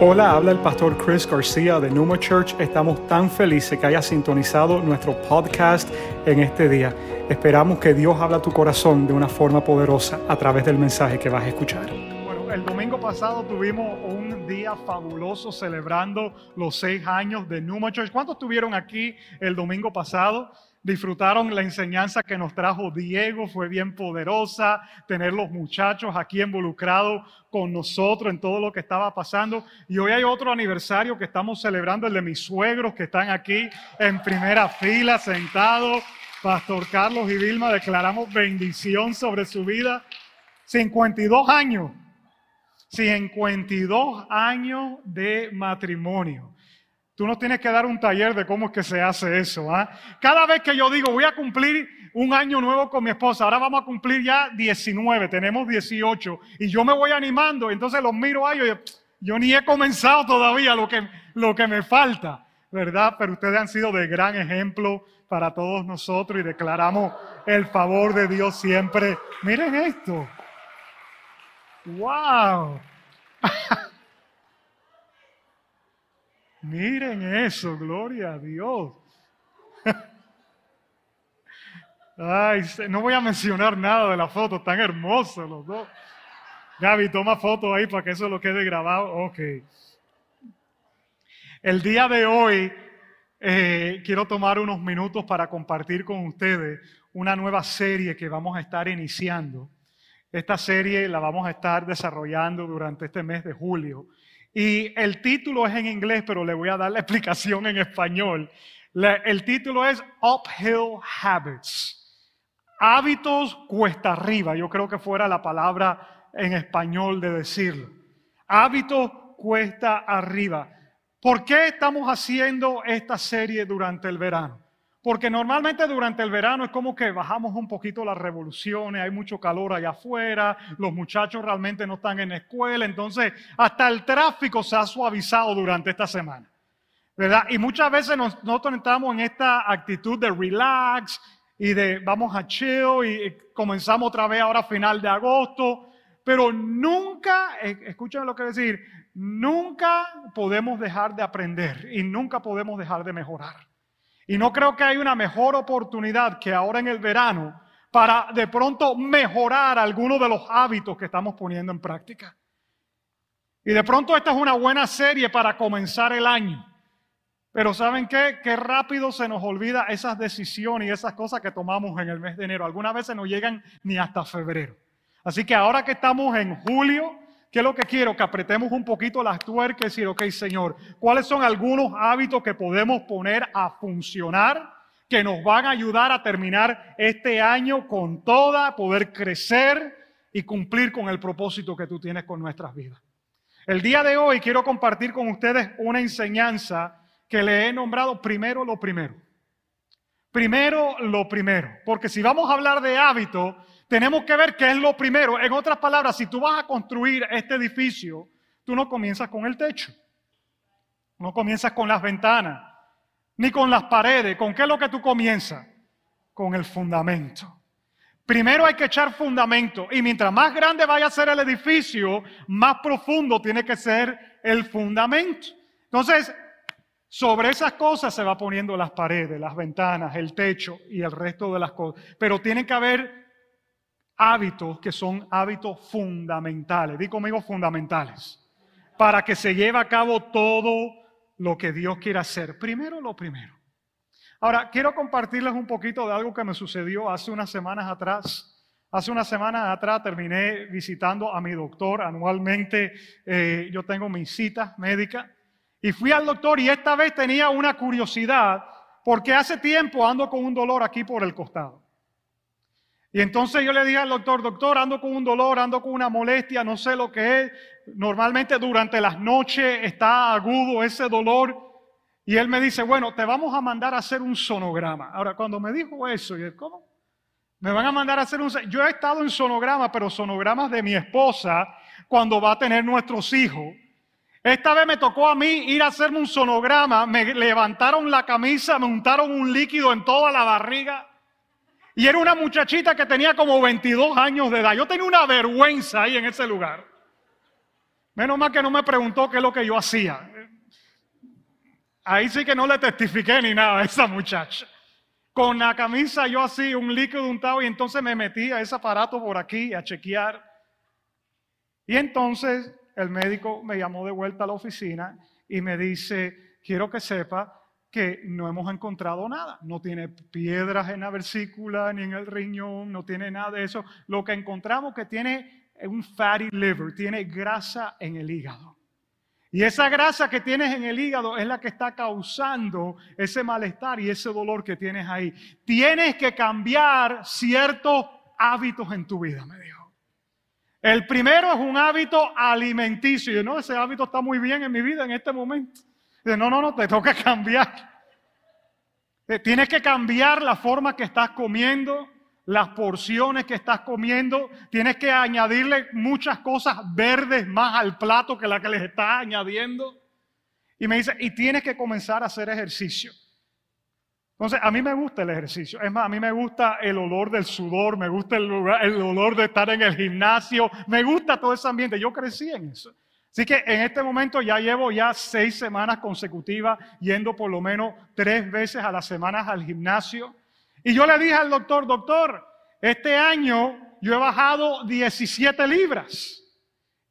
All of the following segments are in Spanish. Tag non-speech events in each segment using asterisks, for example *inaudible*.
Hola, habla el pastor Chris García de Numa Church. Estamos tan felices que hayas sintonizado nuestro podcast en este día. Esperamos que Dios habla tu corazón de una forma poderosa a través del mensaje que vas a escuchar. Bueno, el domingo pasado tuvimos un día fabuloso celebrando los seis años de Numa Church. ¿Cuántos estuvieron aquí el domingo pasado? Disfrutaron la enseñanza que nos trajo Diego, fue bien poderosa tener los muchachos aquí involucrados con nosotros en todo lo que estaba pasando. Y hoy hay otro aniversario que estamos celebrando, el de mis suegros que están aquí en primera fila, sentados. Pastor Carlos y Vilma, declaramos bendición sobre su vida. 52 años, 52 años de matrimonio. Tú no tienes que dar un taller de cómo es que se hace eso. ¿ah? Cada vez que yo digo, voy a cumplir un año nuevo con mi esposa, ahora vamos a cumplir ya 19, tenemos 18, y yo me voy animando, entonces los miro a ellos y yo ni he comenzado todavía lo que, lo que me falta, ¿verdad? Pero ustedes han sido de gran ejemplo para todos nosotros y declaramos el favor de Dios siempre. Miren esto. ¡Wow! *laughs* Miren eso, gloria a Dios. *laughs* Ay, no voy a mencionar nada de la foto, tan hermosos los dos. Gaby, toma foto ahí para que eso lo quede grabado. Ok. El día de hoy eh, quiero tomar unos minutos para compartir con ustedes una nueva serie que vamos a estar iniciando. Esta serie la vamos a estar desarrollando durante este mes de julio y el título es en inglés, pero le voy a dar la *laughs* explicación en español. el título es Uphill Habits. Hábitos cuesta arriba. Yo creo que fuera la palabra en español de decirlo. Hábitos cuesta arriba. ¿Por qué estamos haciendo esta serie durante el verano? Porque normalmente durante el verano es como que bajamos un poquito las revoluciones, hay mucho calor allá afuera, los muchachos realmente no están en escuela, entonces hasta el tráfico se ha suavizado durante esta semana. ¿Verdad? Y muchas veces nosotros entramos en esta actitud de relax y de vamos a chill y comenzamos otra vez ahora a final de agosto, pero nunca, escuchen lo que decir, nunca podemos dejar de aprender y nunca podemos dejar de mejorar. Y no creo que hay una mejor oportunidad que ahora en el verano para de pronto mejorar algunos de los hábitos que estamos poniendo en práctica. Y de pronto esta es una buena serie para comenzar el año. Pero ¿saben qué? Qué rápido se nos olvida esas decisiones y esas cosas que tomamos en el mes de enero. Algunas veces no llegan ni hasta febrero. Así que ahora que estamos en julio, ¿Qué es lo que quiero? Que apretemos un poquito las tuercas y decir, ok, Señor, ¿cuáles son algunos hábitos que podemos poner a funcionar que nos van a ayudar a terminar este año con toda, poder crecer y cumplir con el propósito que tú tienes con nuestras vidas? El día de hoy quiero compartir con ustedes una enseñanza que le he nombrado primero lo primero. Primero lo primero, porque si vamos a hablar de hábitos, tenemos que ver qué es lo primero. En otras palabras, si tú vas a construir este edificio, tú no comienzas con el techo, no comienzas con las ventanas, ni con las paredes. ¿Con qué es lo que tú comienzas? Con el fundamento. Primero hay que echar fundamento y mientras más grande vaya a ser el edificio, más profundo tiene que ser el fundamento. Entonces, sobre esas cosas se va poniendo las paredes, las ventanas, el techo y el resto de las cosas. Pero tiene que haber hábitos que son hábitos fundamentales. Di conmigo fundamentales. Para que se lleve a cabo todo lo que Dios quiere hacer. Primero lo primero. Ahora, quiero compartirles un poquito de algo que me sucedió hace unas semanas atrás. Hace unas semanas atrás terminé visitando a mi doctor. Anualmente eh, yo tengo mis citas médicas. Y fui al doctor y esta vez tenía una curiosidad porque hace tiempo ando con un dolor aquí por el costado. Y entonces yo le dije al doctor, doctor, ando con un dolor, ando con una molestia, no sé lo que es. Normalmente durante las noches está agudo ese dolor. Y él me dice, bueno, te vamos a mandar a hacer un sonograma. Ahora, cuando me dijo eso, y él, ¿cómo? Me van a mandar a hacer un... Yo he estado en sonograma, pero sonogramas de mi esposa cuando va a tener nuestros hijos. Esta vez me tocó a mí ir a hacerme un sonograma, me levantaron la camisa, me untaron un líquido en toda la barriga. Y era una muchachita que tenía como 22 años de edad. Yo tenía una vergüenza ahí en ese lugar. Menos mal que no me preguntó qué es lo que yo hacía. Ahí sí que no le testifiqué ni nada a esa muchacha. Con la camisa yo así, un líquido untado, y entonces me metí a ese aparato por aquí a chequear. Y entonces el médico me llamó de vuelta a la oficina y me dice, quiero que sepa que no hemos encontrado nada. No tiene piedras en la versícula ni en el riñón, no tiene nada de eso. Lo que encontramos que tiene un fatty liver, tiene grasa en el hígado. Y esa grasa que tienes en el hígado es la que está causando ese malestar y ese dolor que tienes ahí. Tienes que cambiar ciertos hábitos en tu vida, me dijo. El primero es un hábito alimenticio. Y no, ese hábito está muy bien en mi vida en este momento. No, no, no, te toca *laughs* cambiar. Eh, tienes que cambiar la forma que estás comiendo, las porciones que estás comiendo. Tienes que añadirle muchas cosas verdes más al plato que la que les estás añadiendo. Y me dice, y tienes que comenzar a hacer ejercicio. Entonces, a mí me gusta el ejercicio. Es más, a mí me gusta el olor del sudor, me gusta el, el olor de estar en el gimnasio, me gusta todo ese ambiente. Yo crecí en eso. Así que en este momento ya llevo ya seis semanas consecutivas yendo por lo menos tres veces a las semanas al gimnasio. Y yo le dije al doctor, doctor, este año yo he bajado 17 libras.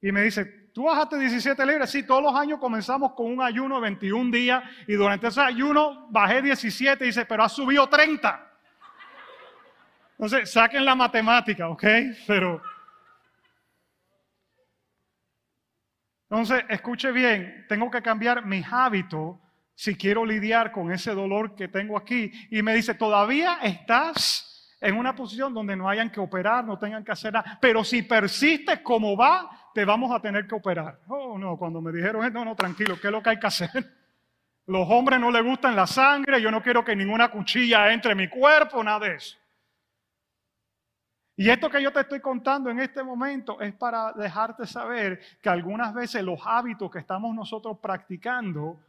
Y me dice, ¿tú bajaste 17 libras? Sí, todos los años comenzamos con un ayuno de 21 días y durante ese ayuno bajé 17 y dice, pero has subido 30. Entonces, saquen la matemática, ¿ok? Pero Entonces, escuche bien, tengo que cambiar mis hábitos si quiero lidiar con ese dolor que tengo aquí. Y me dice, todavía estás en una posición donde no hayan que operar, no tengan que hacer nada. Pero si persistes como va, te vamos a tener que operar. Oh, no, cuando me dijeron, no, no, tranquilo, ¿qué es lo que hay que hacer? Los hombres no les gustan la sangre, yo no quiero que ninguna cuchilla entre en mi cuerpo, nada de eso. Y esto que yo te estoy contando en este momento es para dejarte saber que algunas veces los hábitos que estamos nosotros practicando,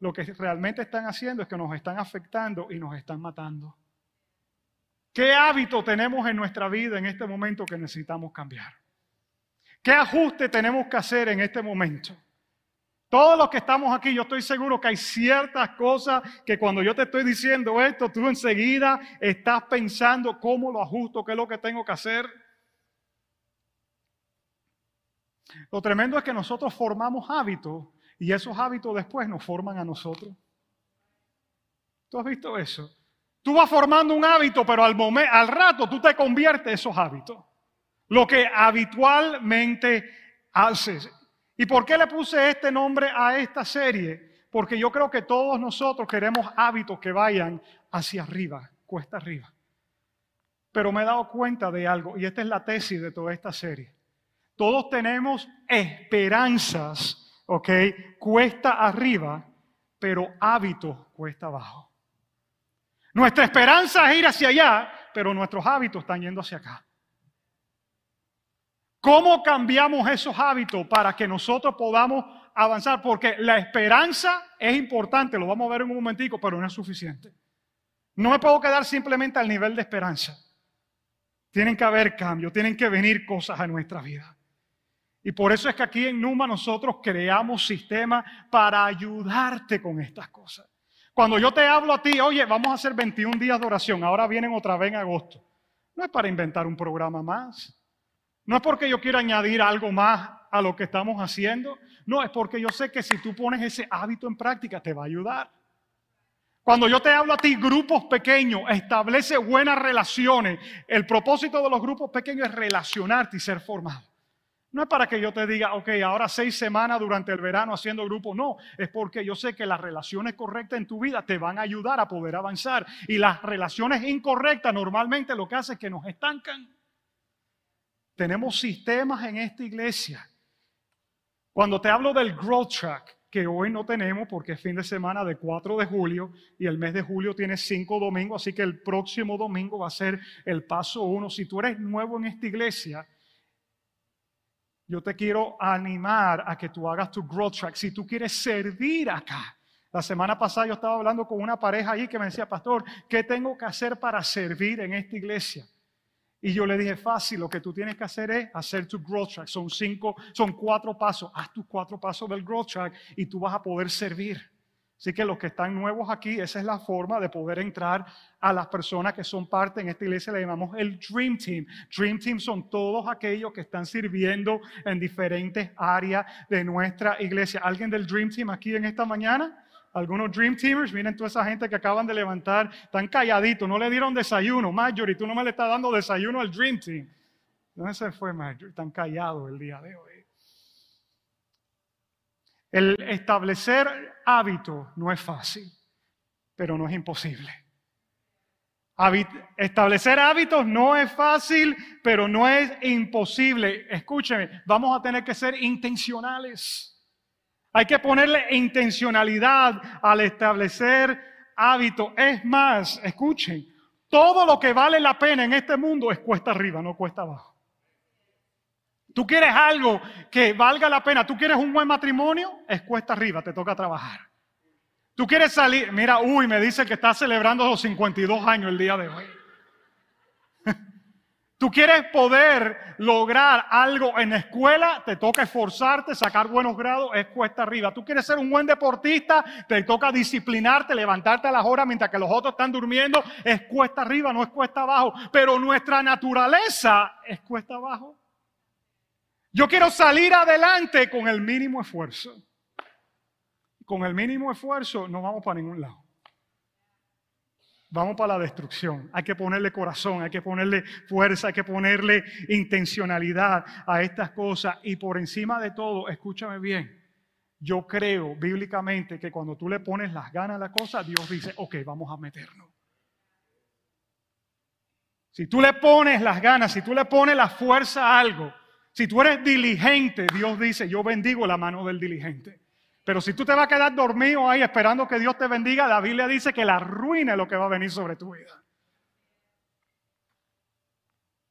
lo que realmente están haciendo es que nos están afectando y nos están matando. ¿Qué hábito tenemos en nuestra vida en este momento que necesitamos cambiar? ¿Qué ajuste tenemos que hacer en este momento? Todos los que estamos aquí, yo estoy seguro que hay ciertas cosas que cuando yo te estoy diciendo esto, tú enseguida estás pensando cómo lo ajusto, qué es lo que tengo que hacer. Lo tremendo es que nosotros formamos hábitos y esos hábitos después nos forman a nosotros. ¿Tú has visto eso? Tú vas formando un hábito, pero al, momento, al rato tú te conviertes en esos hábitos. Lo que habitualmente haces. ¿Y por qué le puse este nombre a esta serie? Porque yo creo que todos nosotros queremos hábitos que vayan hacia arriba, cuesta arriba. Pero me he dado cuenta de algo, y esta es la tesis de toda esta serie. Todos tenemos esperanzas, ¿ok? Cuesta arriba, pero hábitos cuesta abajo. Nuestra esperanza es ir hacia allá, pero nuestros hábitos están yendo hacia acá. ¿Cómo cambiamos esos hábitos para que nosotros podamos avanzar? Porque la esperanza es importante, lo vamos a ver en un momentico, pero no es suficiente. No me puedo quedar simplemente al nivel de esperanza. Tienen que haber cambios, tienen que venir cosas a nuestra vida. Y por eso es que aquí en Numa nosotros creamos sistemas para ayudarte con estas cosas. Cuando yo te hablo a ti, oye, vamos a hacer 21 días de oración, ahora vienen otra vez en agosto. No es para inventar un programa más. No es porque yo quiera añadir algo más a lo que estamos haciendo. No, es porque yo sé que si tú pones ese hábito en práctica te va a ayudar. Cuando yo te hablo a ti, grupos pequeños, establece buenas relaciones. El propósito de los grupos pequeños es relacionarte y ser formado. No es para que yo te diga, ok, ahora seis semanas durante el verano haciendo grupos. No, es porque yo sé que las relaciones correctas en tu vida te van a ayudar a poder avanzar. Y las relaciones incorrectas normalmente lo que hacen es que nos estancan. Tenemos sistemas en esta iglesia. Cuando te hablo del Growth Track, que hoy no tenemos porque es fin de semana de 4 de julio y el mes de julio tiene 5 domingos, así que el próximo domingo va a ser el paso 1. Si tú eres nuevo en esta iglesia, yo te quiero animar a que tú hagas tu Growth Track. Si tú quieres servir acá, la semana pasada yo estaba hablando con una pareja ahí que me decía, pastor, ¿qué tengo que hacer para servir en esta iglesia? Y yo le dije, fácil, lo que tú tienes que hacer es hacer tu growth track. Son cinco, son cuatro pasos. Haz tus cuatro pasos del growth track y tú vas a poder servir. Así que los que están nuevos aquí, esa es la forma de poder entrar a las personas que son parte en esta iglesia, le llamamos el Dream Team. Dream Team son todos aquellos que están sirviendo en diferentes áreas de nuestra iglesia. ¿Alguien del Dream Team aquí en esta mañana? Algunos Dream Teamers, miren toda esa gente que acaban de levantar, están calladitos, no le dieron desayuno. Marjorie, tú no me le estás dando desayuno al Dream Team. ¿Dónde se fue Marjorie? Están callados el día de hoy. El establecer hábitos no es fácil, pero no es imposible. establecer hábitos no es fácil, pero no es imposible. Escúcheme, vamos a tener que ser intencionales. Hay que ponerle intencionalidad al establecer hábitos. Es más, escuchen, todo lo que vale la pena en este mundo es cuesta arriba, no cuesta abajo. Tú quieres algo que valga la pena, tú quieres un buen matrimonio, es cuesta arriba, te toca trabajar. Tú quieres salir, mira, uy, me dice que está celebrando los 52 años el día de hoy. Tú quieres poder lograr algo en la escuela, te toca esforzarte, sacar buenos grados, es cuesta arriba. Tú quieres ser un buen deportista, te toca disciplinarte, levantarte a las horas mientras que los otros están durmiendo, es cuesta arriba, no es cuesta abajo. Pero nuestra naturaleza es cuesta abajo. Yo quiero salir adelante con el mínimo esfuerzo. Con el mínimo esfuerzo no vamos para ningún lado vamos para la destrucción. Hay que ponerle corazón, hay que ponerle fuerza, hay que ponerle intencionalidad a estas cosas. Y por encima de todo, escúchame bien, yo creo bíblicamente que cuando tú le pones las ganas a la cosa, Dios dice, ok, vamos a meternos. Si tú le pones las ganas, si tú le pones la fuerza a algo, si tú eres diligente, Dios dice, yo bendigo la mano del diligente. Pero si tú te vas a quedar dormido ahí esperando que Dios te bendiga, la Biblia dice que la ruina es lo que va a venir sobre tu vida.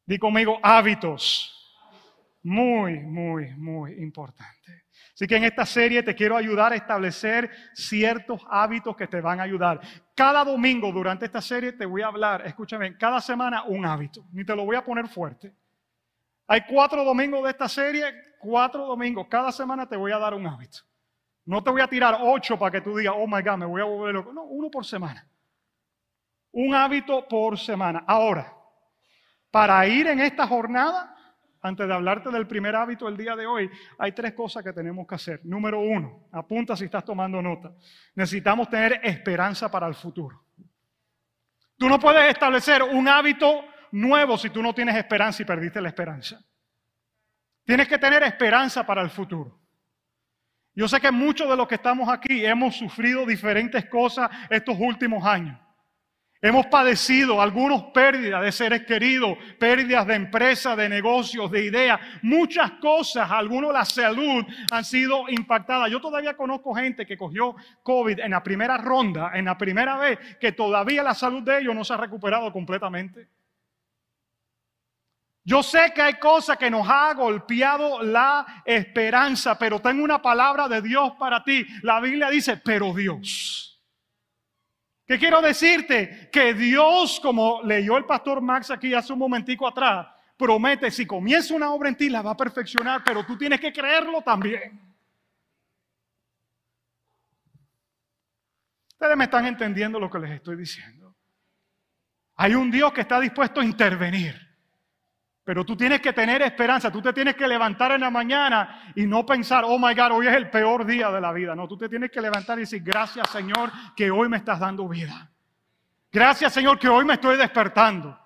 Di conmigo hábitos. Muy, muy, muy importante. Así que en esta serie te quiero ayudar a establecer ciertos hábitos que te van a ayudar. Cada domingo durante esta serie te voy a hablar, escúchame, cada semana un hábito. Ni te lo voy a poner fuerte. Hay cuatro domingos de esta serie, cuatro domingos. Cada semana te voy a dar un hábito. No te voy a tirar ocho para que tú digas, oh my God, me voy a volver loco. No, uno por semana. Un hábito por semana. Ahora, para ir en esta jornada, antes de hablarte del primer hábito del día de hoy, hay tres cosas que tenemos que hacer. Número uno, apunta si estás tomando nota. Necesitamos tener esperanza para el futuro. Tú no puedes establecer un hábito nuevo si tú no tienes esperanza y perdiste la esperanza. Tienes que tener esperanza para el futuro. Yo sé que muchos de los que estamos aquí hemos sufrido diferentes cosas estos últimos años. Hemos padecido algunos pérdidas de seres queridos, pérdidas de empresas, de negocios, de ideas, muchas cosas, algunos la salud han sido impactadas. Yo todavía conozco gente que cogió COVID en la primera ronda, en la primera vez, que todavía la salud de ellos no se ha recuperado completamente. Yo sé que hay cosas que nos ha golpeado la esperanza, pero tengo una palabra de Dios para ti. La Biblia dice, pero Dios. ¿Qué quiero decirte? Que Dios, como leyó el pastor Max aquí hace un momentico atrás, promete, si comienza una obra en ti, la va a perfeccionar, pero tú tienes que creerlo también. Ustedes me están entendiendo lo que les estoy diciendo. Hay un Dios que está dispuesto a intervenir. Pero tú tienes que tener esperanza, tú te tienes que levantar en la mañana y no pensar, oh my God, hoy es el peor día de la vida. No, tú te tienes que levantar y decir, gracias Señor que hoy me estás dando vida. Gracias Señor que hoy me estoy despertando.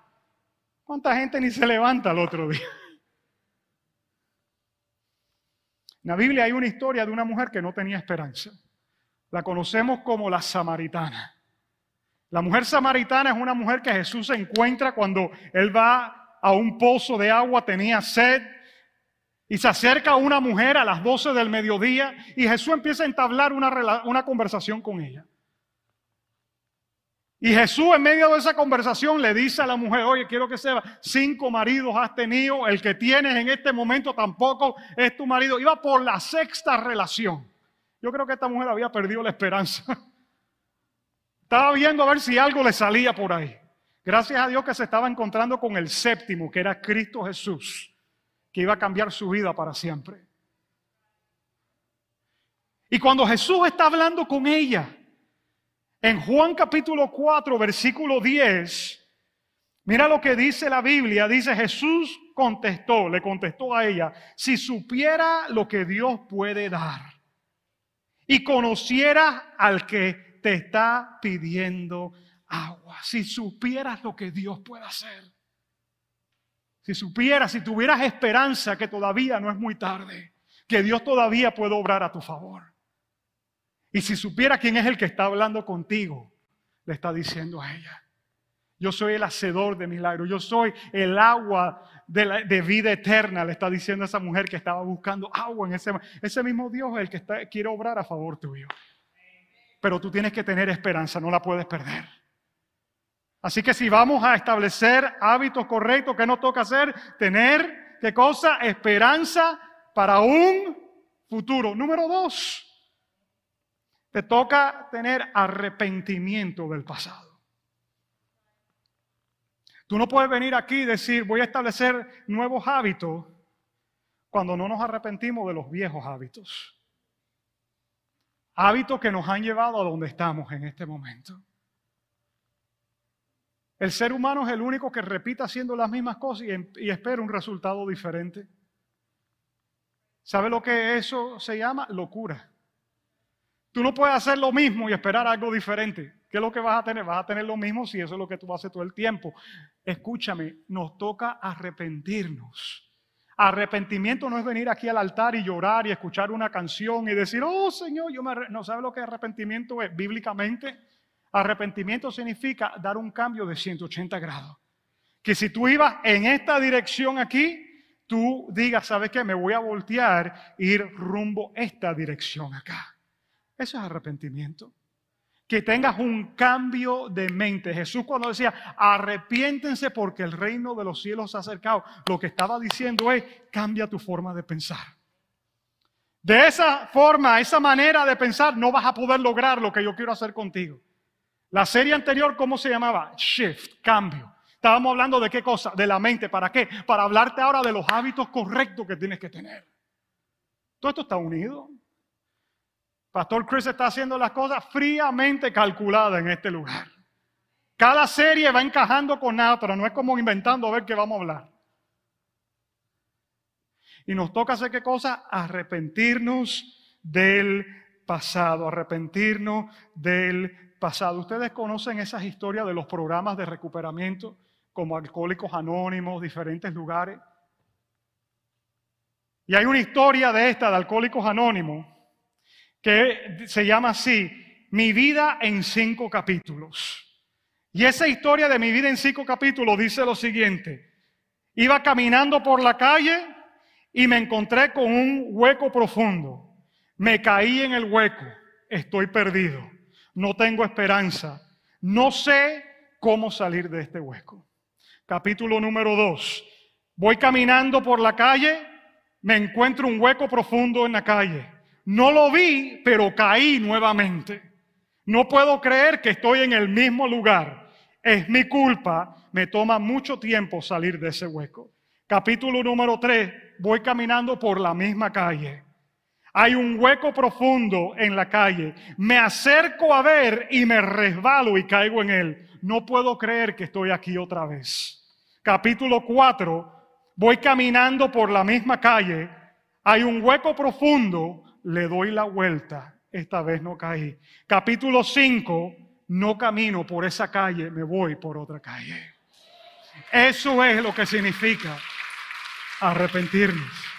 ¿Cuánta gente ni se levanta el otro día? En la Biblia hay una historia de una mujer que no tenía esperanza. La conocemos como la samaritana. La mujer samaritana es una mujer que Jesús encuentra cuando él va a un pozo de agua, tenía sed. Y se acerca una mujer a las 12 del mediodía y Jesús empieza a entablar una, una conversación con ella. Y Jesús en medio de esa conversación le dice a la mujer, oye, quiero que sepa, cinco maridos has tenido, el que tienes en este momento tampoco es tu marido. Iba por la sexta relación. Yo creo que esta mujer había perdido la esperanza. *laughs* Estaba viendo a ver si algo le salía por ahí. Gracias a Dios que se estaba encontrando con el séptimo, que era Cristo Jesús, que iba a cambiar su vida para siempre. Y cuando Jesús está hablando con ella, en Juan capítulo 4, versículo 10, mira lo que dice la Biblia. Dice Jesús contestó, le contestó a ella, si supiera lo que Dios puede dar y conociera al que te está pidiendo agua, si supieras lo que Dios puede hacer, si supieras, si tuvieras esperanza que todavía no es muy tarde, que Dios todavía puede obrar a tu favor. Y si supiera quién es el que está hablando contigo, le está diciendo a ella. Yo soy el hacedor de milagros, yo soy el agua de, vida eterna, le está diciendo a esa mujer que estaba buscando agua en ese Ese mismo Dios es el que está, quiere obrar a favor tuyo. Pero tú tienes que tener esperanza, no la puedes perder. Así que si vamos a establecer hábitos correctos, ¿qué nos toca hacer? Tener, ¿qué cosa? Esperanza para un futuro. Número dos, te toca tener arrepentimiento del pasado. Tú no puedes venir aquí y decir, voy a establecer nuevos hábitos cuando no nos arrepentimos de los viejos hábitos. Hábitos que nos han llevado a donde estamos en este momento. El ser humano es el único que repite haciendo las mismas cosas y, espera un resultado diferente. ¿Sabe lo que eso se llama? Locura. Tú no puedes hacer lo mismo y esperar algo diferente. ¿Qué es lo que vas a tener? Vas a tener lo mismo si eso es lo que tú haces todo el tiempo. Escúchame, nos toca arrepentirnos. Arrepentimiento no es venir aquí al altar y llorar y escuchar una canción y decir, oh Señor, yo me no sabe lo que arrepentimiento es bíblicamente. Arrepentimiento significa dar un cambio de 180 grados. Que si tú ibas en esta dirección aquí, tú digas, ¿sabes qué? Me voy a voltear ir rumbo esta dirección acá. Eso es arrepentimiento. Que tengas un cambio de mente. Jesús cuando decía, arrepiéntense porque el reino de los cielos se ha acercado, lo que estaba diciendo es, cambia tu forma de pensar. De esa forma, esa manera de pensar, no vas a poder lograr lo que yo quiero hacer contigo. La serie anterior, ¿cómo se llamaba? Shift, cambio. Estábamos hablando de qué cosa? De la mente. ¿Para qué? Para hablarte ahora de los hábitos correctos que tienes que tener. Todo esto está unido. Pastor Chris está haciendo las cosas fríamente calculadas en este lugar. Cada serie va encajando con otra, no es como inventando a ver qué vamos a hablar. Y nos toca hacer qué cosa? Arrepentirnos del pasado, arrepentirnos del pasado. Ustedes conocen esas historias de los programas de recuperamiento, como Alcohólicos Anónimos, diferentes lugares. Y hay una historia de esta, de Alcohólicos Anónimos, que se llama así, Mi vida en cinco capítulos. Y esa historia de mi vida en cinco capítulos dice lo siguiente. Iba caminando por la calle y me encontré con un hueco profundo. Me caí en el hueco. Estoy perdido no tengo esperanza, no sé cómo salir de este hueco. Capítulo número 2. Voy caminando por la calle, me encuentro un hueco profundo en la calle. No lo vi, pero caí nuevamente. No puedo creer que estoy en el mismo lugar. Es mi culpa. Me toma mucho tiempo salir de ese hueco. Capítulo número 3. Voy caminando por la misma calle. Hay un hueco profundo en la calle. Me acerco a ver y me resbalo y caigo en él. No puedo creer que estoy aquí otra vez. Capítulo 4. Voy caminando por la misma calle. Hay un hueco profundo. Le doy la vuelta. Esta vez no caí. Capítulo 5. No camino por esa calle. Me voy por otra calle. Eso es lo que significa arrepentirnos.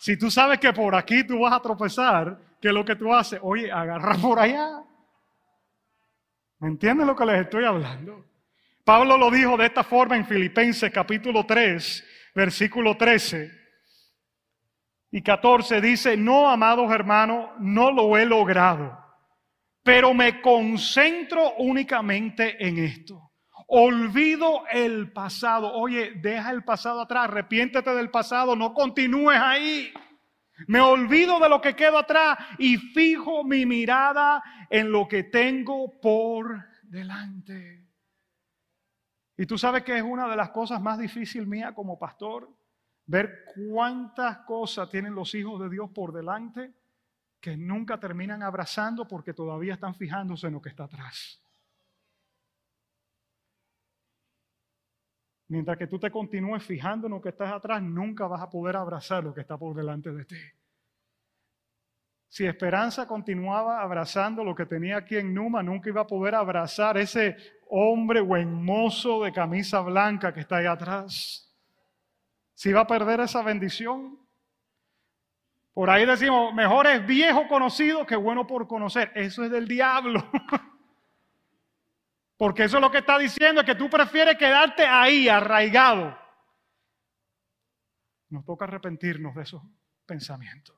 Si tú sabes que por aquí tú vas a tropezar, ¿qué es lo que tú haces? Oye, agarra por allá. ¿Me entienden lo que les estoy hablando? Pablo lo dijo de esta forma en Filipenses capítulo 3, versículo 13 y 14. Dice, no, amados hermanos, no lo he logrado, pero me concentro únicamente en esto Olvido el pasado. Oye, deja el pasado atrás, arrepiéntete del pasado, no continúes ahí. Me olvido de lo que queda atrás y fijo mi mirada en lo que tengo por delante. Y tú sabes que es una de las cosas más difíciles mía como pastor, ver cuántas cosas tienen los hijos de Dios por delante que nunca terminan abrazando porque todavía están fijándose en lo que está atrás. Mientras que tú te continúes fijando en lo que estás atrás, nunca vas a poder abrazar lo que está por delante de ti. Si Esperanza continuaba abrazando lo que tenía aquí en Numa, nunca iba a poder abrazar ese hombre buen mozo de camisa blanca que está ahí atrás. Si iba a perder esa bendición. Por ahí decimos, mejor es viejo conocido que bueno por conocer. Eso es del diablo. *laughs* Porque eso es lo que está diciendo, es que tú prefieres quedarte ahí, arraigado. Nos toca arrepentirnos de esos pensamientos.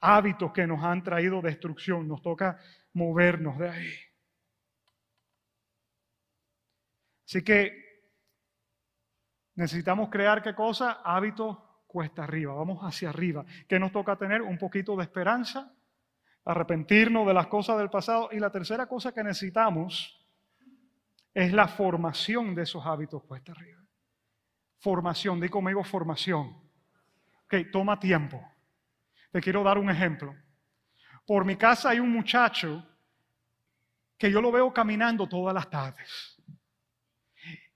Hábitos que nos han traído destrucción, nos toca movernos de ahí. Así que necesitamos crear qué cosa? Hábitos cuesta arriba, vamos hacia arriba. ¿Qué nos toca tener? Un poquito de esperanza, arrepentirnos de las cosas del pasado. Y la tercera cosa que necesitamos es la formación de esos hábitos puesta arriba. Formación, di conmigo formación. Ok, toma tiempo. Te quiero dar un ejemplo. Por mi casa hay un muchacho que yo lo veo caminando todas las tardes.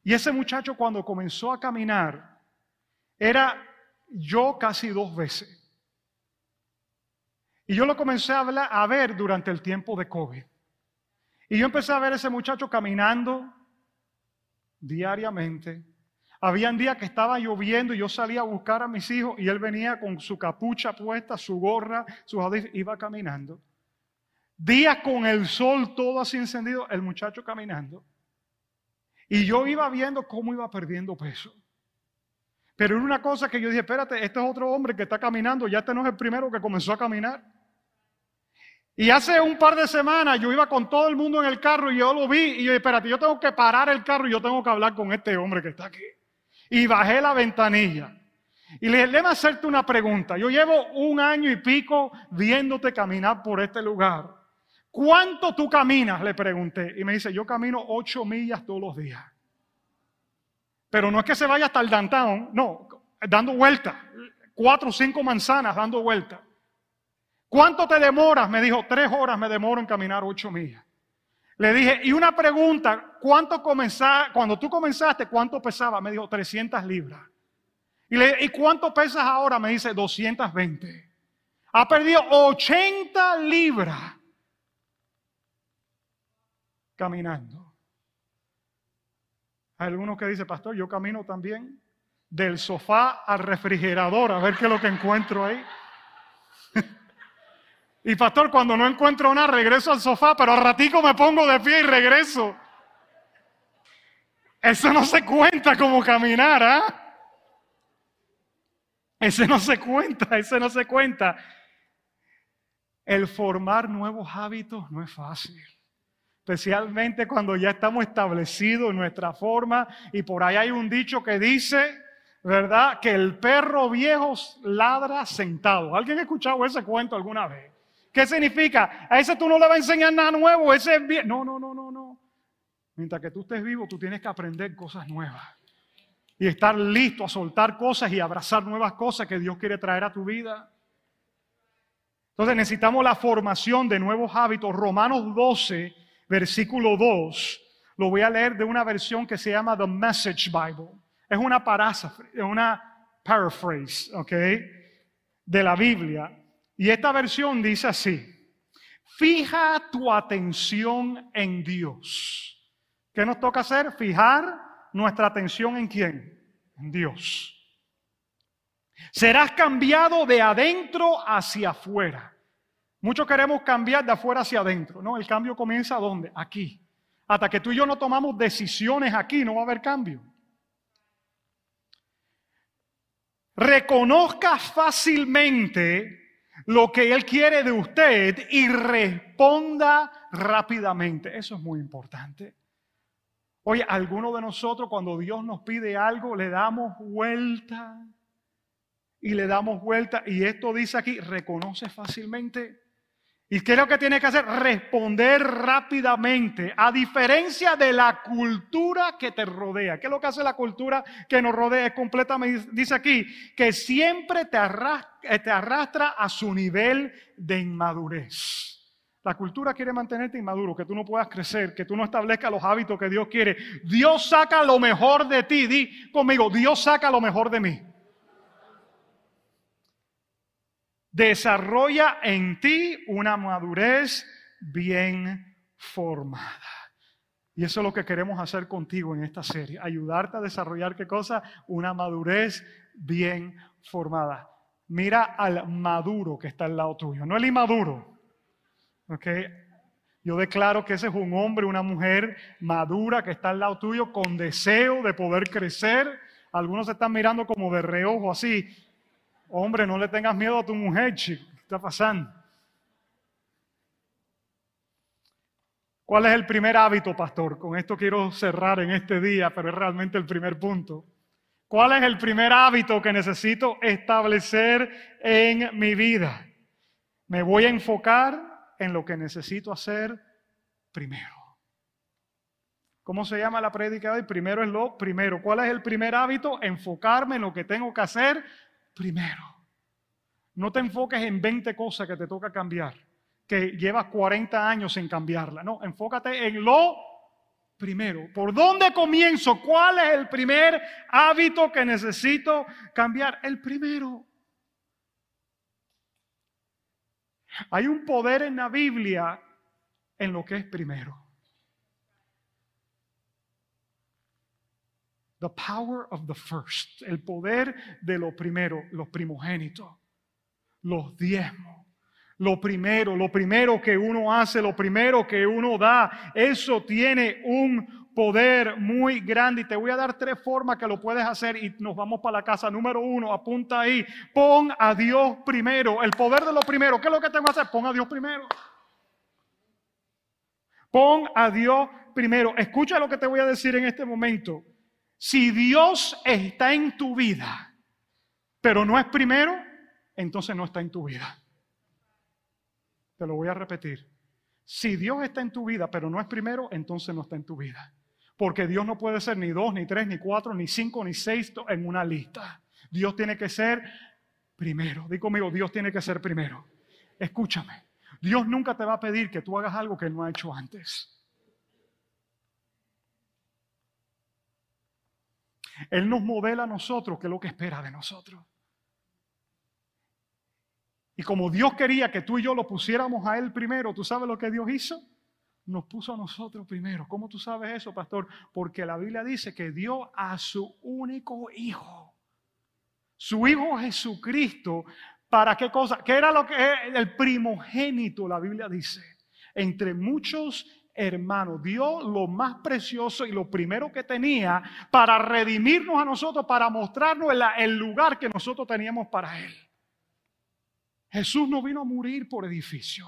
Y ese muchacho cuando comenzó a caminar era yo casi dos veces. Y yo lo comencé a, ver durante el tiempo de COVID. Y yo empecé a ver a ese muchacho caminando diariamente. Habían días que estaba lloviendo y yo salía a buscar a mis hijos y él venía con su capucha puesta, su gorra, sus audífonos, iba caminando. Días con el sol todo así encendido, el muchacho caminando. Y yo iba viendo cómo iba perdiendo peso. Pero era una cosa que yo dije, espérate, este es otro hombre que está caminando, ya este no es el primero que comenzó a caminar. Y hace un par de semanas yo iba con todo el mundo en el carro y yo lo vi y yo, espérate, yo tengo que parar el carro y yo tengo que hablar con este hombre que está aquí. Y bajé la ventanilla. Y le dije, déjame hacerte una pregunta. Yo llevo un año y pico viéndote caminar por este lugar. ¿Cuánto tú caminas? Le pregunté. Y me dice, yo camino ocho millas todos los días. Pero no es que se vaya hasta el downtown, no, dando vueltas. Cuatro o cinco manzanas dando vueltas. ¿Cuánto te demoras? Me dijo, tres horas me demoro en caminar ocho millas. Le dije, y una pregunta, ¿cuánto comenzaste, cuando tú comenzaste, cuánto pesaba? Me dijo, 300 libras. Y le ¿y cuánto pesas ahora? Me dice, 220. Ha perdido 80 libras caminando. Hay algunos que dicen, pastor, yo camino también del sofá al refrigerador a ver qué es lo que encuentro ahí. Y pastor, cuando no encuentro nada, regreso al sofá, pero al ratico me pongo de pie y regreso. Eso no se cuenta como caminar, ¿ah? Ese no se cuenta, ese no se cuenta. El formar nuevos hábitos no es fácil. Especialmente cuando ya estamos establecidos en nuestra forma y por ahí hay un dicho que dice, ¿verdad? Que el perro viejo ladra sentado. ¿Alguien ha escuchado ese cuento alguna vez? ¿Qué significa? A ese tú no le vas a enseñar nada nuevo, ese es bien. No, no, no, no, no. Mientras que tú estés vivo, tú tienes que aprender cosas nuevas. Y estar listo a soltar cosas y abrazar nuevas cosas que Dios quiere traer a tu vida. Entonces necesitamos la formación de nuevos hábitos. Romanos 12, versículo 2. Lo voy a leer de una versión que se llama The Message Bible. Es una una paraphrase, ¿ok? De la Biblia. Y esta versión dice así, fija tu atención en Dios. ¿Qué nos toca hacer? Fijar nuestra atención en quién? En Dios. Serás cambiado de adentro hacia afuera. Muchos queremos cambiar de afuera hacia adentro. No, el cambio comienza ¿dónde? Aquí. Hasta que tú y yo no tomamos decisiones aquí, no va a haber cambio. Reconozca fácilmente lo que Él quiere de usted y responda rápidamente. Eso es muy importante. Oye, algunos de nosotros cuando Dios nos pide algo le damos vuelta y le damos vuelta y esto dice aquí, reconoce fácilmente. ¿Y qué es lo que tienes que hacer? Responder rápidamente, a diferencia de la cultura que te rodea. ¿Qué es lo que hace la cultura que nos rodea? Es completamente, dice aquí, que siempre te arrastra, eh, te arrastra a su nivel de inmadurez. La cultura quiere mantenerte inmaduro, que tú no puedas crecer, que tú no establezcas los hábitos que Dios quiere. Dios saca lo mejor de ti. Di conmigo, Dios saca lo mejor de mí. Desarrolla en ti una madurez bien formada. Y eso es lo que queremos hacer contigo en esta serie, ayudarte a desarrollar qué cosa? Una madurez bien formada. Mira al maduro que está al lado tuyo, no el inmaduro. ¿Ok? Yo declaro que ese es un hombre, una mujer madura que está al lado tuyo con deseo de poder crecer. Algunos están mirando como de reojo así. Hombre, no le tengas miedo a tu mujer, chico. ¿Qué está pasando? ¿Cuál es el primer hábito, pastor? Con esto quiero cerrar en este día, pero es realmente el primer punto. ¿Cuál es el primer hábito que necesito establecer en mi vida? Me voy a enfocar en lo que necesito hacer primero. ¿Cómo se llama la prédica hoy? Primero es lo primero. ¿Cuál es el primer hábito? Enfocarme en lo que tengo que hacer primero. No te enfoques en 20 cosas que te toca cambiar, que llevas 40 años sin cambiarla. No, enfócate en lo primero. ¿Por dónde comienzo? ¿Cuál es el primer hábito que necesito cambiar? El primero. Hay un poder en la Biblia en lo que es primero. The power of the first, el poder de lo primero, los primogénitos, los diezmos. Lo primero, lo primero que uno hace, lo primero que uno da, eso tiene un poder muy grande. Y te voy a dar tres formas que lo puedes hacer y nos vamos para la casa. Número uno, apunta ahí, pon a Dios primero. El poder de lo primero, ¿qué es lo que tengo que hacer? Pon a Dios primero. Pon a Dios primero. Escucha lo que te voy a decir en este momento. Si Dios está en tu vida, pero no es primero, entonces no está en tu vida. Te lo voy a repetir. Si Dios está en tu vida, pero no es primero, entonces no está en tu vida. Porque Dios no puede ser ni dos, ni tres, ni cuatro, ni cinco, ni seis en una lista. Dios tiene que ser primero. Di conmigo, Dios tiene que ser primero. Escúchame. Dios nunca te va a pedir que tú hagas algo que no ha hecho antes. Él nos modela a nosotros qué es lo que espera de nosotros. Y como Dios quería que tú y yo lo pusiéramos a Él primero, ¿tú sabes lo que Dios hizo? Nos puso a nosotros primero. ¿Cómo tú sabes eso, pastor? Porque la Biblia dice que dio a su único hijo, su hijo Jesucristo, ¿para qué cosa? ¿Qué era lo que el primogénito, la Biblia dice? Entre muchos hermano, dio lo más precioso y lo primero que tenía para redimirnos a nosotros, para mostrarnos el, lugar que nosotros teníamos para Él. Jesús no vino a morir por edificio.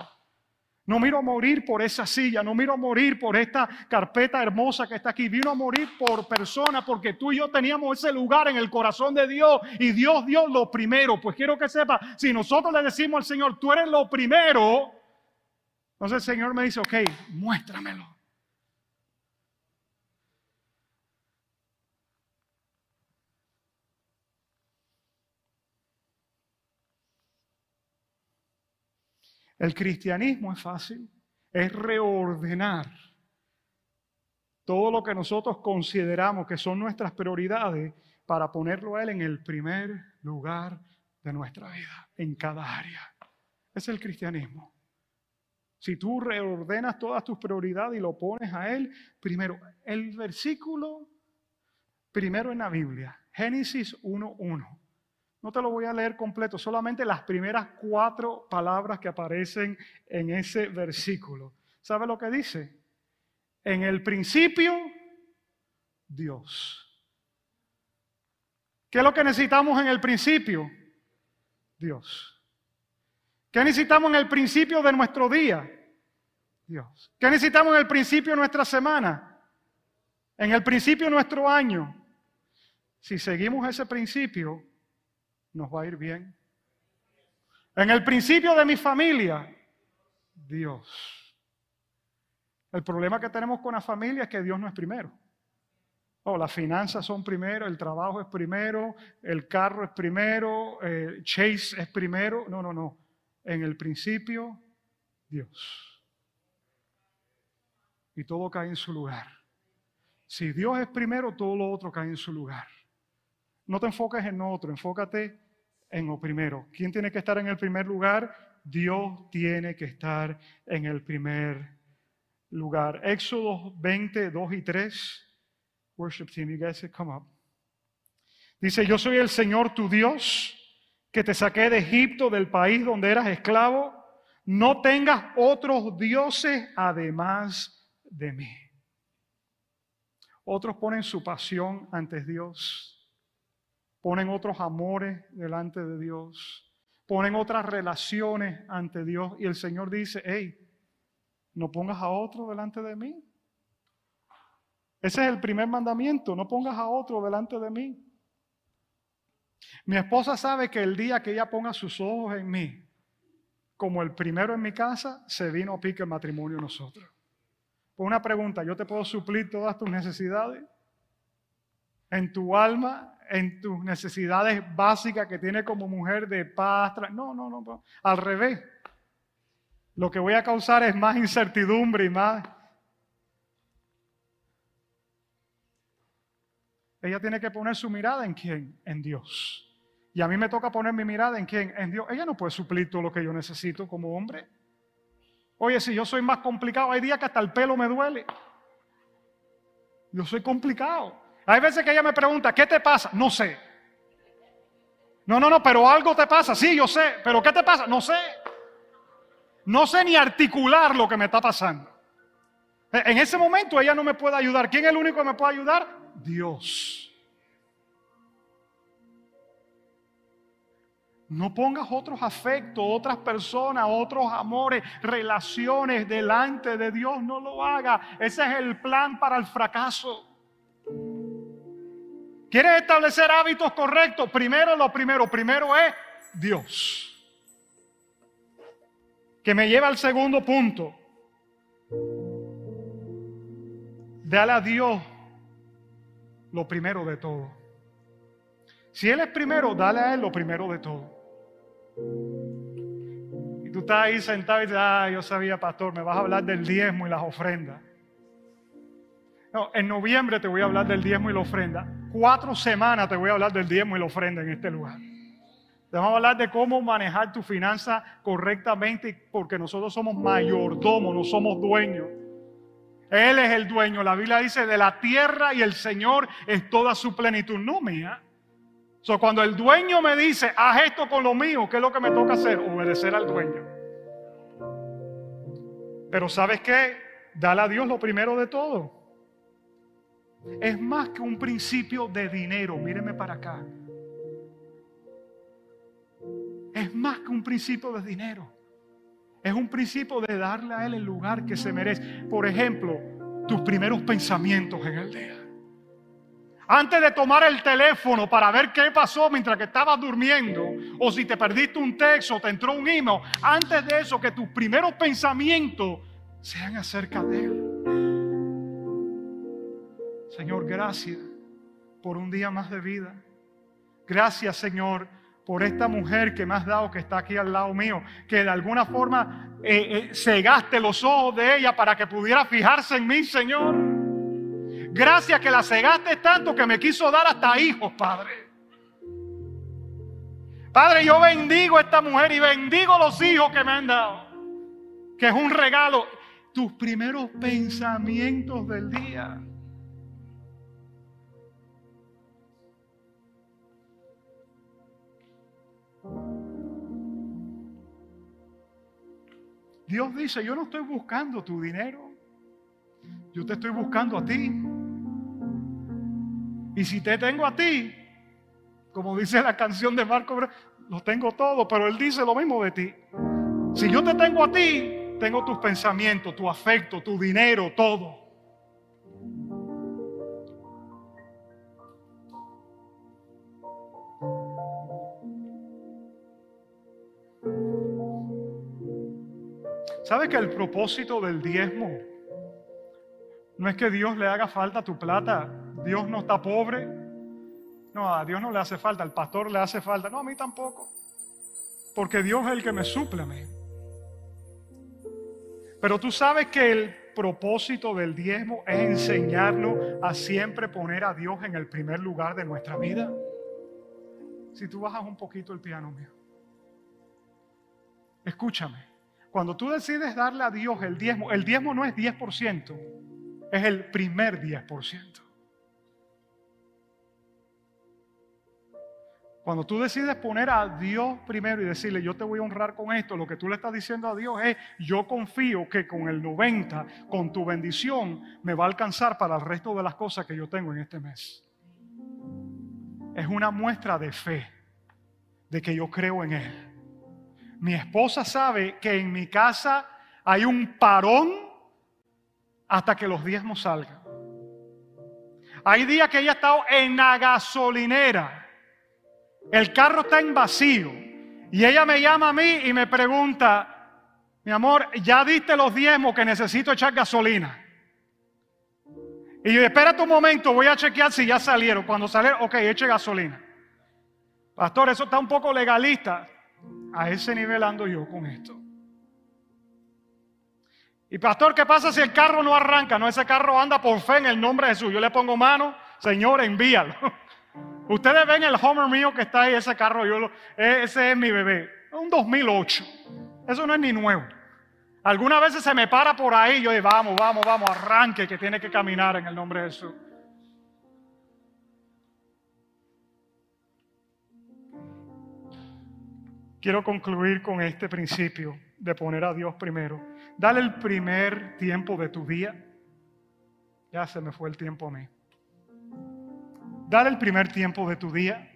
No vino a morir por esa silla, no vino a morir por esta carpeta hermosa que está aquí. Vino a morir por personas porque tú y yo teníamos ese lugar en el corazón de Dios y Dios dio lo primero. Pues quiero que sepa, si nosotros le decimos al Señor, tú eres lo primero, entonces el Señor me dice, ok, muéstramelo. El cristianismo es fácil, es reordenar todo lo que nosotros consideramos que son nuestras prioridades para ponerlo a Él en el primer lugar de nuestra vida, en cada área. Es el cristianismo. Si tú reordenas todas tus prioridades y lo pones a Él, primero, el versículo primero en la Biblia, Génesis 1.1. No te lo voy a leer completo, solamente las primeras cuatro palabras que aparecen en ese versículo. ¿Sabe lo que dice? En el principio, Dios. ¿Qué es lo que necesitamos en el principio? Dios. ¿Qué necesitamos en el principio de nuestro día? Dios. ¿Qué necesitamos en el principio de nuestra semana? En el principio de nuestro año. Si seguimos ese principio, nos va a ir bien. En el principio de mi familia, Dios. El problema que tenemos con la familia es que Dios no es primero. Oh, las finanzas son primero, el trabajo es primero, el carro es primero, eh, Chase es primero. No, no, no. En el principio, Dios. Y todo cae en su lugar. Si Dios es primero, todo lo otro cae en su lugar. No te enfoques en otro, enfócate en lo primero. ¿Quién tiene que estar en el primer lugar? Dios tiene que estar en el primer lugar. Éxodo 20, 2 y 3 worship team, you guys come up. Dice, yo soy el Señor tu Dios, que te saqué de Egipto, del país donde eras esclavo. No tengas otros dioses además de mí. Otros ponen su pasión ante Dios, ponen otros amores delante de Dios, ponen otras relaciones ante Dios y el Señor dice, hey, no pongas a otro delante de mí. Ese es el primer mandamiento, no pongas a otro delante de mí. Mi esposa sabe que el día que ella ponga sus ojos en mí, como el primero en mi casa, se vino a pique el matrimonio nosotros. Por una pregunta, ¿yo te puedo suplir todas tus necesidades? En tu alma, en tus necesidades básicas que tiene como mujer de paz. No, no, no, al revés. Lo que voy a causar es más incertidumbre y más Ella tiene que poner su mirada en quién? En Dios. Y a mí me toca poner mi mirada en quién? En Dios. Ella no puede suplir todo lo que yo necesito como hombre. Oye, si yo soy más complicado, hay días que hasta el pelo me duele. Yo soy complicado. Hay veces que ella me pregunta, ¿qué te pasa? No sé. No, no, no, pero algo te pasa. Sí, yo sé. ¿Pero qué te pasa? No sé. No sé ni articular lo que me está pasando. En ese momento ella no me puede ayudar. ¿Quién es el único que me puede ayudar? Dios. No pongas otros afectos, otras personas, otros amores, relaciones delante de Dios. No lo haga. Ese es el plan para el fracaso. ¿Quieres establecer hábitos correctos? Primero lo primero. Primero es Dios. Que me lleva al segundo punto. Dale a Dios lo primero de todo. Si Él es primero, dale a Él lo primero de todo. Y tú estás ahí sentado y dices, ah, yo sabía, pastor, me vas a hablar del diezmo y las ofrendas. No, en noviembre te voy a hablar del diezmo y la ofrenda. Cuatro semanas te voy a hablar del diezmo y la ofrenda en este lugar. Te vamos a hablar de cómo manejar tu finanza correctamente, porque nosotros somos mayordomos, no somos dueños. Él es el dueño. La Biblia dice de la tierra y el Señor es toda su plenitud, no mía. So, cuando el dueño me dice, haz esto con lo mío, ¿qué es lo que me toca hacer? Obedecer al dueño. Pero ¿sabes qué? Dale a Dios lo primero de todo. Es más que un principio de dinero. Míreme para acá. Es más que un principio de dinero. Es un principio de darle a Él el lugar que se merece. Por ejemplo, tus primeros pensamientos en el día. Antes de tomar el teléfono para ver qué pasó mientras que estabas durmiendo, o si te perdiste un texto, te entró un email, antes de eso, que tus primeros pensamientos sean acerca de Él. Señor, gracias por un día más de vida. Gracias, Señor por esta mujer que me has dado, que está aquí al lado mío, que de alguna forma eh, eh, los ojos de ella para que pudiera fijarse en mí, Señor. Gracias que la cegaste tanto que me quiso dar hasta hijos, Padre. Padre, yo bendigo a esta mujer y bendigo los hijos que me han dado, que es un regalo. Tus primeros pensamientos del día. Dios dice, yo no estoy buscando tu dinero, yo te estoy buscando a ti. Y si te tengo a ti, como dice la canción de Marco, lo tengo todo, pero él dice lo mismo de ti. Si yo te tengo a ti, tengo tus pensamientos, tu afecto, tu dinero, todo. ¿Sabe que el propósito del diezmo no es que Dios le haga falta tu plata? Dios no está pobre. No, a Dios no le hace falta, al pastor le hace falta. No, a mí tampoco. Porque Dios es el que me suple a mí. Pero tú sabes que el propósito del diezmo es enseñarnos a siempre poner a Dios en el primer lugar de nuestra vida. Si tú bajas un poquito el piano mío. Escúchame. Cuando tú decides darle a Dios el diezmo, el diezmo no es 10%, es el primer 10%. Cuando tú decides poner a Dios primero y decirle, yo te voy a honrar con esto, lo que tú le estás diciendo a Dios es, yo confío que con el 90, con tu bendición, me va a alcanzar para el resto de las cosas que yo tengo en este mes. Es una muestra de fe, de que yo creo en Él. Mi esposa sabe que en mi casa hay un parón hasta que los diezmos salgan. Hay días que ella ha estado en la gasolinera. El carro está en vacío. Y ella me llama a mí y me pregunta, mi amor, ya diste los diezmos que necesito echar gasolina. Y yo, espérate un momento, voy a chequear si ya salieron. Cuando salieron, ok, eche gasolina. Pastor, eso está un poco legalista. A ese nivel ando yo con esto. Y pastor, ¿qué pasa si el carro no arranca? No, ese carro anda por fe en el nombre de Jesús. Yo le pongo mano, Señor, envíalo. *laughs* Ustedes ven el Homer mío que está ahí, ese carro, yo lo, ese es mi bebé. Un 2008. Eso no es ni nuevo. Algunas veces se me para por ahí, yo digo, vamos, vamos, vamos, arranque que tiene que caminar en el nombre de Jesús. Quiero concluir con este principio de poner a Dios primero. Dale el primer tiempo de tu día. Ya se me fue el tiempo a mí. Dale el primer tiempo de tu día.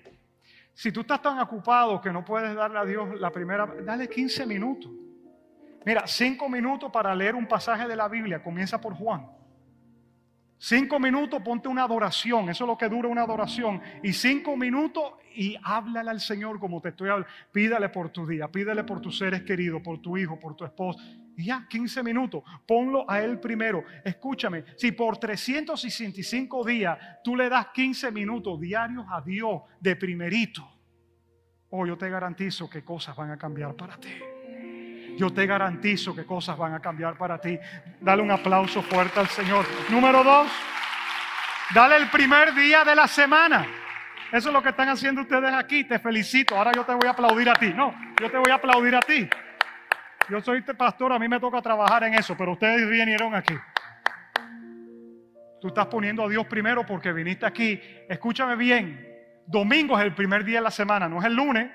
Si tú estás tan ocupado que no puedes darle a Dios la primera, dale 15 minutos. Mira, 5 minutos para leer un pasaje de la Biblia. Comienza por Juan. Cinco minutos, ponte una adoración, eso es lo que dura una adoración. Y cinco minutos y háblale al Señor como te estoy hablando. Pídale por tu día, pídele por tus seres queridos, por tu hijo, por tu esposo. Y ya, 15 minutos, ponlo a Él primero. Escúchame, si por 365 días tú le das 15 minutos diarios a Dios de primerito, oh, yo te garantizo que cosas van a cambiar para ti yo te garantizo que cosas van a cambiar para ti. Dale un aplauso fuerte al Señor. Número dos, dale el primer día de la semana. Eso es lo que están haciendo ustedes aquí. Te felicito. Ahora yo te voy a aplaudir a ti. No, yo te voy a aplaudir a ti. Yo soy pastor, a mí me toca trabajar en eso, pero ustedes vinieron aquí. Tú estás poniendo a Dios primero porque viniste aquí. Escúchame bien. Domingo es el primer día de la semana, no es el lunes.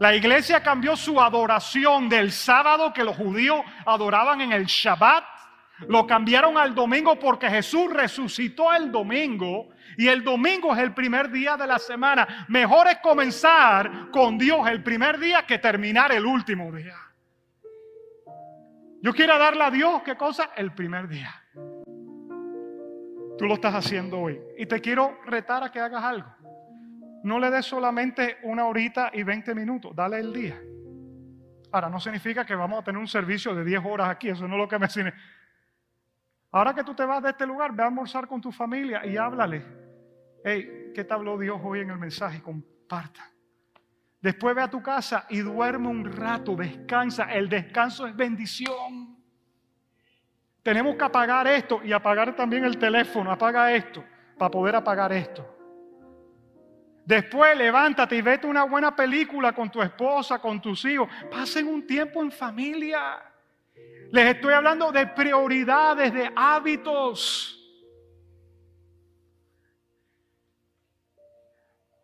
La iglesia cambió su adoración del sábado que los judíos adoraban en el Shabbat. Lo cambiaron al domingo porque Jesús resucitó el domingo y el domingo es el primer día de la semana. Mejor es comenzar con Dios el primer día que terminar el último día. Yo quiero darle a Dios, ¿qué cosa? El primer día. Tú lo estás haciendo hoy. Y te quiero retar a que hagas algo. No le des solamente una horita y 20 minutos, dale el día. Ahora, no significa que vamos a tener un servicio de 10 horas aquí, eso no es lo que me significa. Ahora que tú te vas de este lugar, ve a almorzar con tu familia y háblale. Hey, ¿qué te habló Dios hoy en el mensaje? Comparta. Después ve a tu casa y duerme un rato, descansa. El descanso es bendición. Tenemos que apagar esto y apagar también el teléfono. Apaga esto para poder apagar esto. Después levántate y vete una buena película con tu esposa, con tus hijos. Pasen un tiempo en familia. Les estoy hablando de prioridades, de hábitos.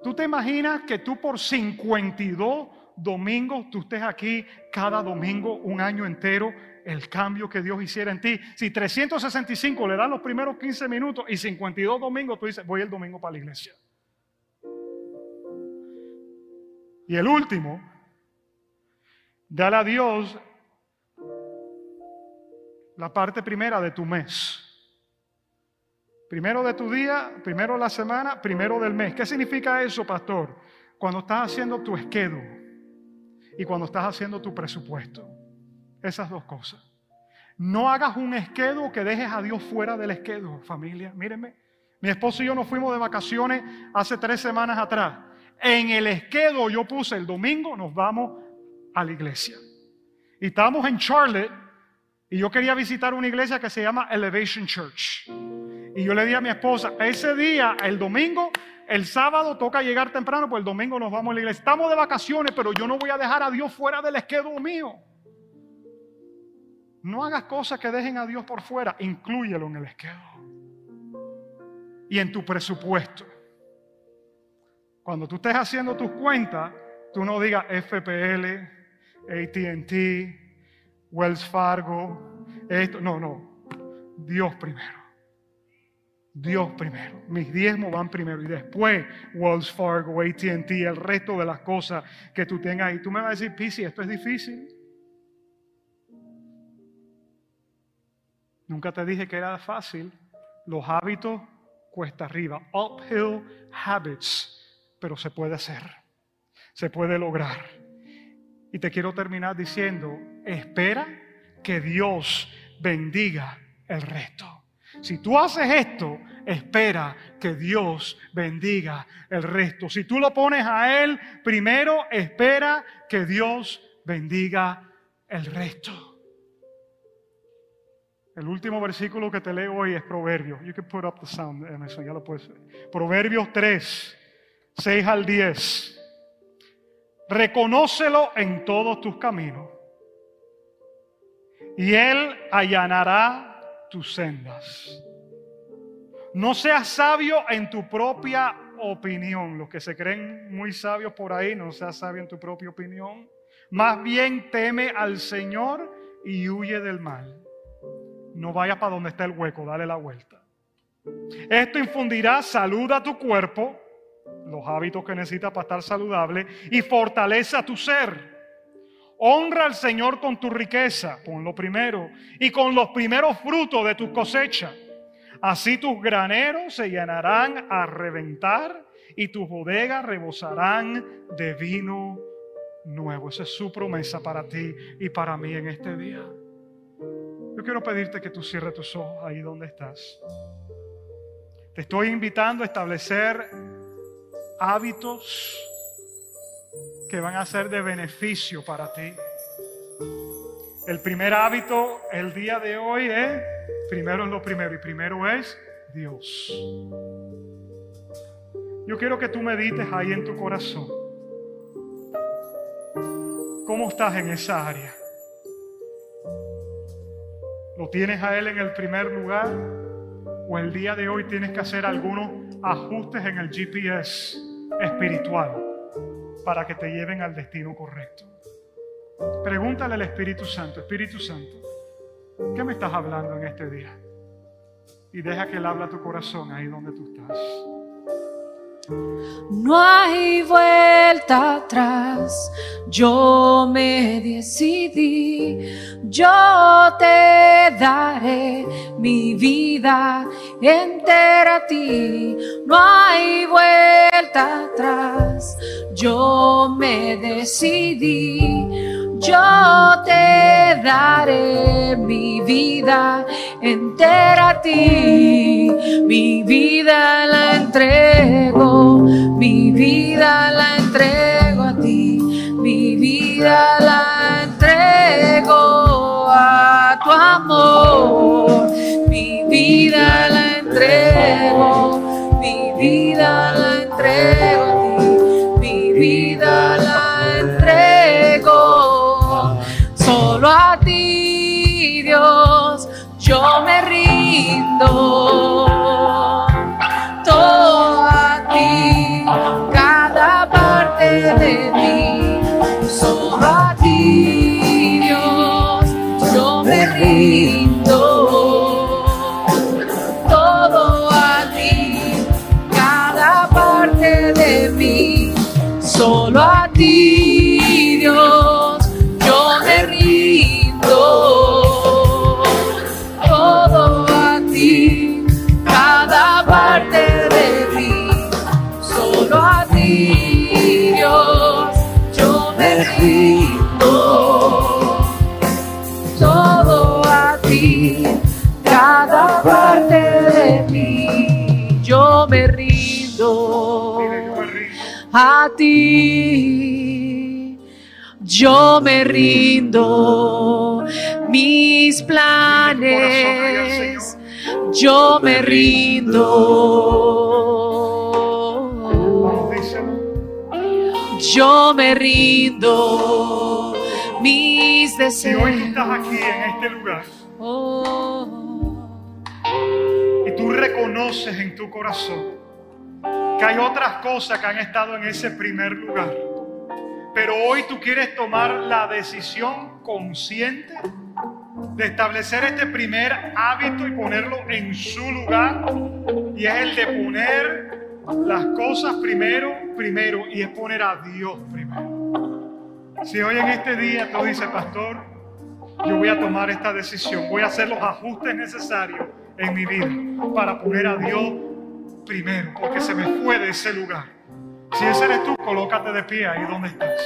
¿Tú te imaginas que tú por 52 domingos, tú estés aquí cada domingo un año entero, el cambio que Dios hiciera en ti? Si 365 le dan los primeros 15 minutos y 52 domingos, tú dices, voy el domingo para la iglesia. Y el último, dale a Dios la parte primera de tu mes. Primero de tu día, primero de la semana, primero del mes. ¿Qué significa eso, pastor? Cuando estás haciendo tu esquedo y cuando estás haciendo tu presupuesto. Esas dos cosas. No hagas un esquedo que dejes a Dios fuera del esquedo, familia. Mírenme. Mi esposo y yo nos fuimos de vacaciones hace tres semanas atrás. En el esquedo yo puse el domingo, nos vamos a la iglesia. Y estábamos en Charlotte y yo quería visitar una iglesia que se llama Elevation Church. Y yo le di a mi esposa, ese día, el domingo, el sábado toca llegar temprano, pues el domingo nos vamos a la iglesia. Estamos de vacaciones, pero yo no voy a dejar a Dios fuera del esquedo mío. No hagas cosas que dejen a Dios por fuera, inclúyelo en el esquedo. Y en tu presupuesto. Cuando tú estés haciendo tus cuentas, tú no digas FPL, ATT, Wells Fargo, esto. No, no. Dios primero. Dios primero. Mis diezmos van primero y después Wells Fargo, ATT, el resto de las cosas que tú tengas. Y tú me vas a decir, Pisi, esto es difícil. Nunca te dije que era fácil. Los hábitos cuesta arriba. Uphill habits. Pero se puede hacer. Se puede lograr. Y te quiero terminar diciendo, espera que Dios bendiga el resto. Si tú haces esto, espera que Dios bendiga el resto. Si tú lo pones a Él primero, espera que Dios bendiga el resto. El último versículo que te leo hoy es Proverbios. You can put up the sound, Emerson, ya lo puedes Proverbios 3, 6 al 10. Reconócelo en todos tus caminos y Él allanará tus sendas. No seas sabio en tu propia opinión. Los que se creen muy sabios por ahí, no seas sabio en tu propia opinión. Más bien teme al Señor y huye del mal. No vayas para donde está el hueco, dale la vuelta. Esto infundirá salud a tu cuerpo, los hábitos que necesitas para estar saludable, y fortalece a tu ser. Honra al Señor con tu riqueza, con lo primero, y con los primeros frutos de tu cosecha. Así tus graneros se llenarán a reventar y tus bodegas rebosarán de vino nuevo. Esa es su promesa para ti y para mí en este día. Yo quiero pedirte que tú cierres tus ojos ahí donde estás. Te estoy invitando a establecer hábitos que van a ser de beneficio para ti. El primer hábito el día de hoy es, primero es lo primero, y primero es Dios. Yo quiero que tú medites ahí en tu corazón. ¿Cómo estás en esa área? ¿Lo tienes a Él en el primer lugar? ¿O el día de hoy tienes que hacer algunos ajustes en el GPS espiritual para que te lleven al destino correcto? Pregúntale al Espíritu Santo, Espíritu Santo, ¿qué me estás hablando en este día? Y deja que Él habla tu corazón ahí donde tú estás. No hay vuelta atrás, yo me decidí, yo te daré mi vida entera a ti. No hay vuelta atrás, yo me decidí, yo te daré mi vida entera a ti, mi vida la entrego, mi vida la entrego a ti, mi vida la entrego a tu amor, mi vida la entrego, mi vida yo me rindo mis planes, yo me rindo. Yo me rindo mis Si hoy deseos. estás aquí en este lugar Oh, y tú reconoces en tu corazón que hay otras cosas que han estado en ese primer lugar, pero hoy tú quieres tomar la decisión consciente de establecer este primer hábito y ponerlo en su lugar, y es el de poner las cosas primero, primero, y es poner a Dios primero. Si hoy en este día tú dices, pastor, yo voy a tomar esta decisión, voy a hacer los ajustes necesarios en mi vida para poner a Dios primero, porque se me fue de ese lugar. Si ese eres tú, colócate de pie ahí donde estás.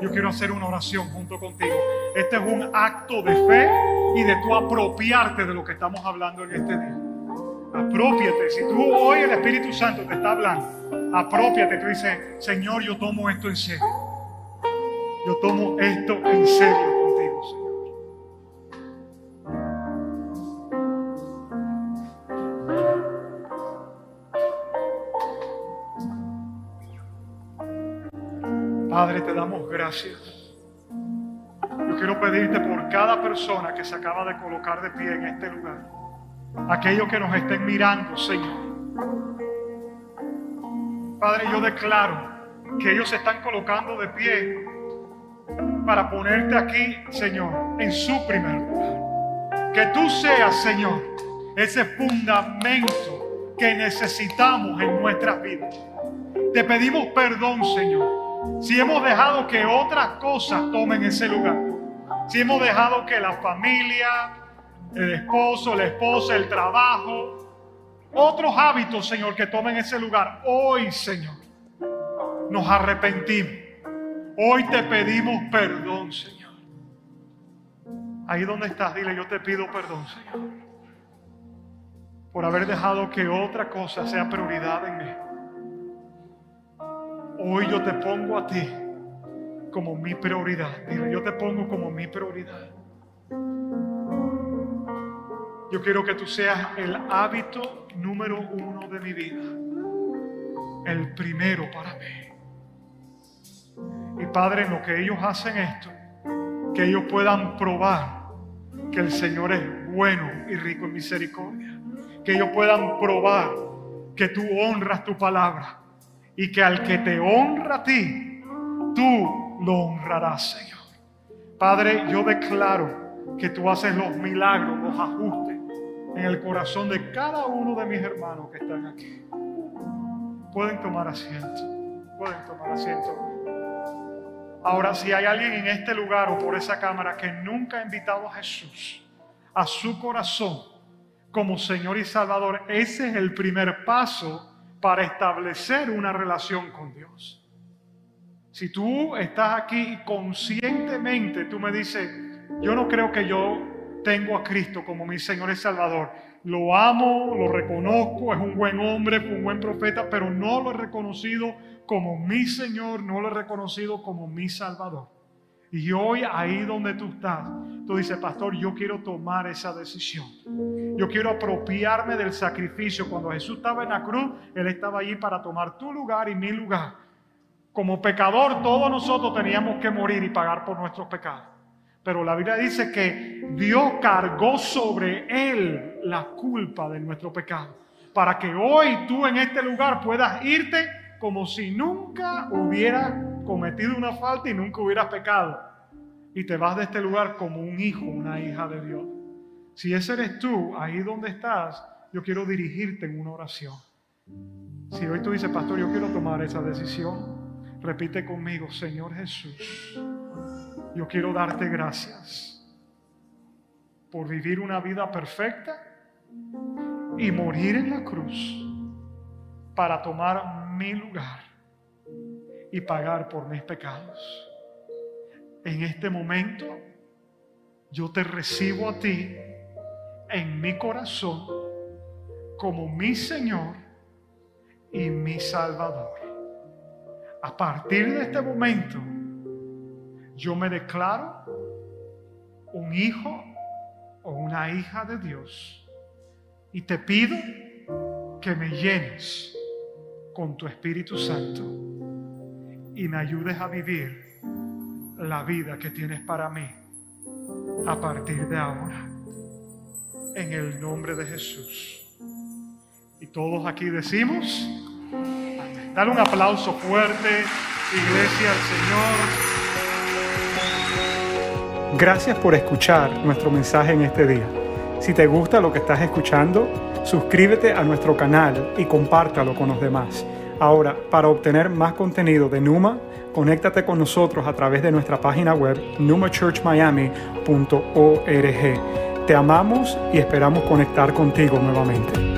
Yo quiero hacer una oración junto contigo. Este es un acto de fe y de tú apropiarte de lo que estamos hablando en este día. Apropiate. Si tú hoy el Espíritu Santo te está hablando, apropiate. Tú dices, Señor, yo tomo esto en serio. Yo tomo esto en serio te damos gracias. Yo quiero pedirte por cada persona que se acaba de colocar de pie en este lugar. Aquellos que nos estén mirando, Señor. Padre, yo declaro que ellos se están colocando de pie para ponerte aquí, Señor, en su primer lugar. Que tú seas, Señor, ese fundamento que necesitamos en nuestras vidas. Te pedimos perdón, Señor, si hemos dejado que otras cosas tomen ese lugar. Si hemos dejado que la familia, el esposo, la esposa, el trabajo, otros hábitos, Señor, que tomen ese lugar. Hoy, Señor, nos arrepentimos. Hoy te pedimos perdón, Señor. Ahí donde estás, dile, yo te pido perdón, Señor. Por haber dejado que otra cosa sea prioridad en mí. Hoy yo te pongo a ti como mi prioridad. Dile, yo te pongo como mi prioridad. Yo quiero que tú seas el hábito número uno de mi vida. El primero para mí. Y Padre, en lo que ellos hacen esto, que ellos puedan probar que el Señor es bueno y rico en misericordia. Que ellos puedan probar que tú honras tu palabra y que al que te honra a ti, tú lo honrarás, Señor. Padre, yo declaro que tú haces los milagros, los ajustes en el corazón de cada uno de mis hermanos que están aquí. Pueden tomar asiento, pueden tomar asiento. Ahora, si hay alguien en este lugar o por esa cámara que nunca ha invitado a Jesús a su corazón como Señor y Salvador, ese es el primer paso para establecer una relación con Dios. Si tú estás aquí y conscientemente tú me dices, yo no creo que yo tengo a Cristo como mi Señor y Salvador. Lo amo, lo reconozco, es un buen hombre, un buen profeta, pero no lo he reconocido como mi Señor, no lo he reconocido como mi Salvador. Y hoy ahí donde tú estás, tú dices, pastor, yo quiero tomar esa decisión. Yo quiero apropiarme del sacrificio. Cuando Jesús estaba en la cruz, Él estaba allí para tomar tu lugar y mi lugar. Como pecador, todos nosotros teníamos que morir y pagar por nuestros pecados. Pero la Biblia dice que Dios cargó sobre Él la culpa de nuestro pecado. Para que hoy tú en este lugar puedas irte como si nunca hubieras cometido una falta y nunca hubieras pecado. Y te vas de este lugar como un hijo, una hija de Dios. Si ese eres tú, ahí donde estás, yo quiero dirigirte en una oración. Si hoy tú dices, pastor, yo quiero tomar esa decisión, repite conmigo, Señor Jesús, yo quiero darte gracias por vivir una vida perfecta y morir en la cruz para tomar mi lugar y pagar por mis pecados. En este momento yo te recibo a ti en mi corazón como mi Señor y mi Salvador. A partir de este momento, Yo me declaro un hijo o una hija de Dios y te pido que me llenes con tu Espíritu Santo y me ayudes a vivir la vida que tienes para mí a partir de ahora. En el nombre de Jesús. Y todos aquí decimos, dale un aplauso fuerte, iglesia al Señor. Gracias por escuchar nuestro mensaje en este día. Si te gusta lo que estás escuchando, suscríbete a nuestro canal y compártalo con los demás. Ahora, para obtener más contenido de Numa, conéctate con nosotros a través de nuestra página web numachurchmiami.org. Te amamos y esperamos conectar contigo nuevamente.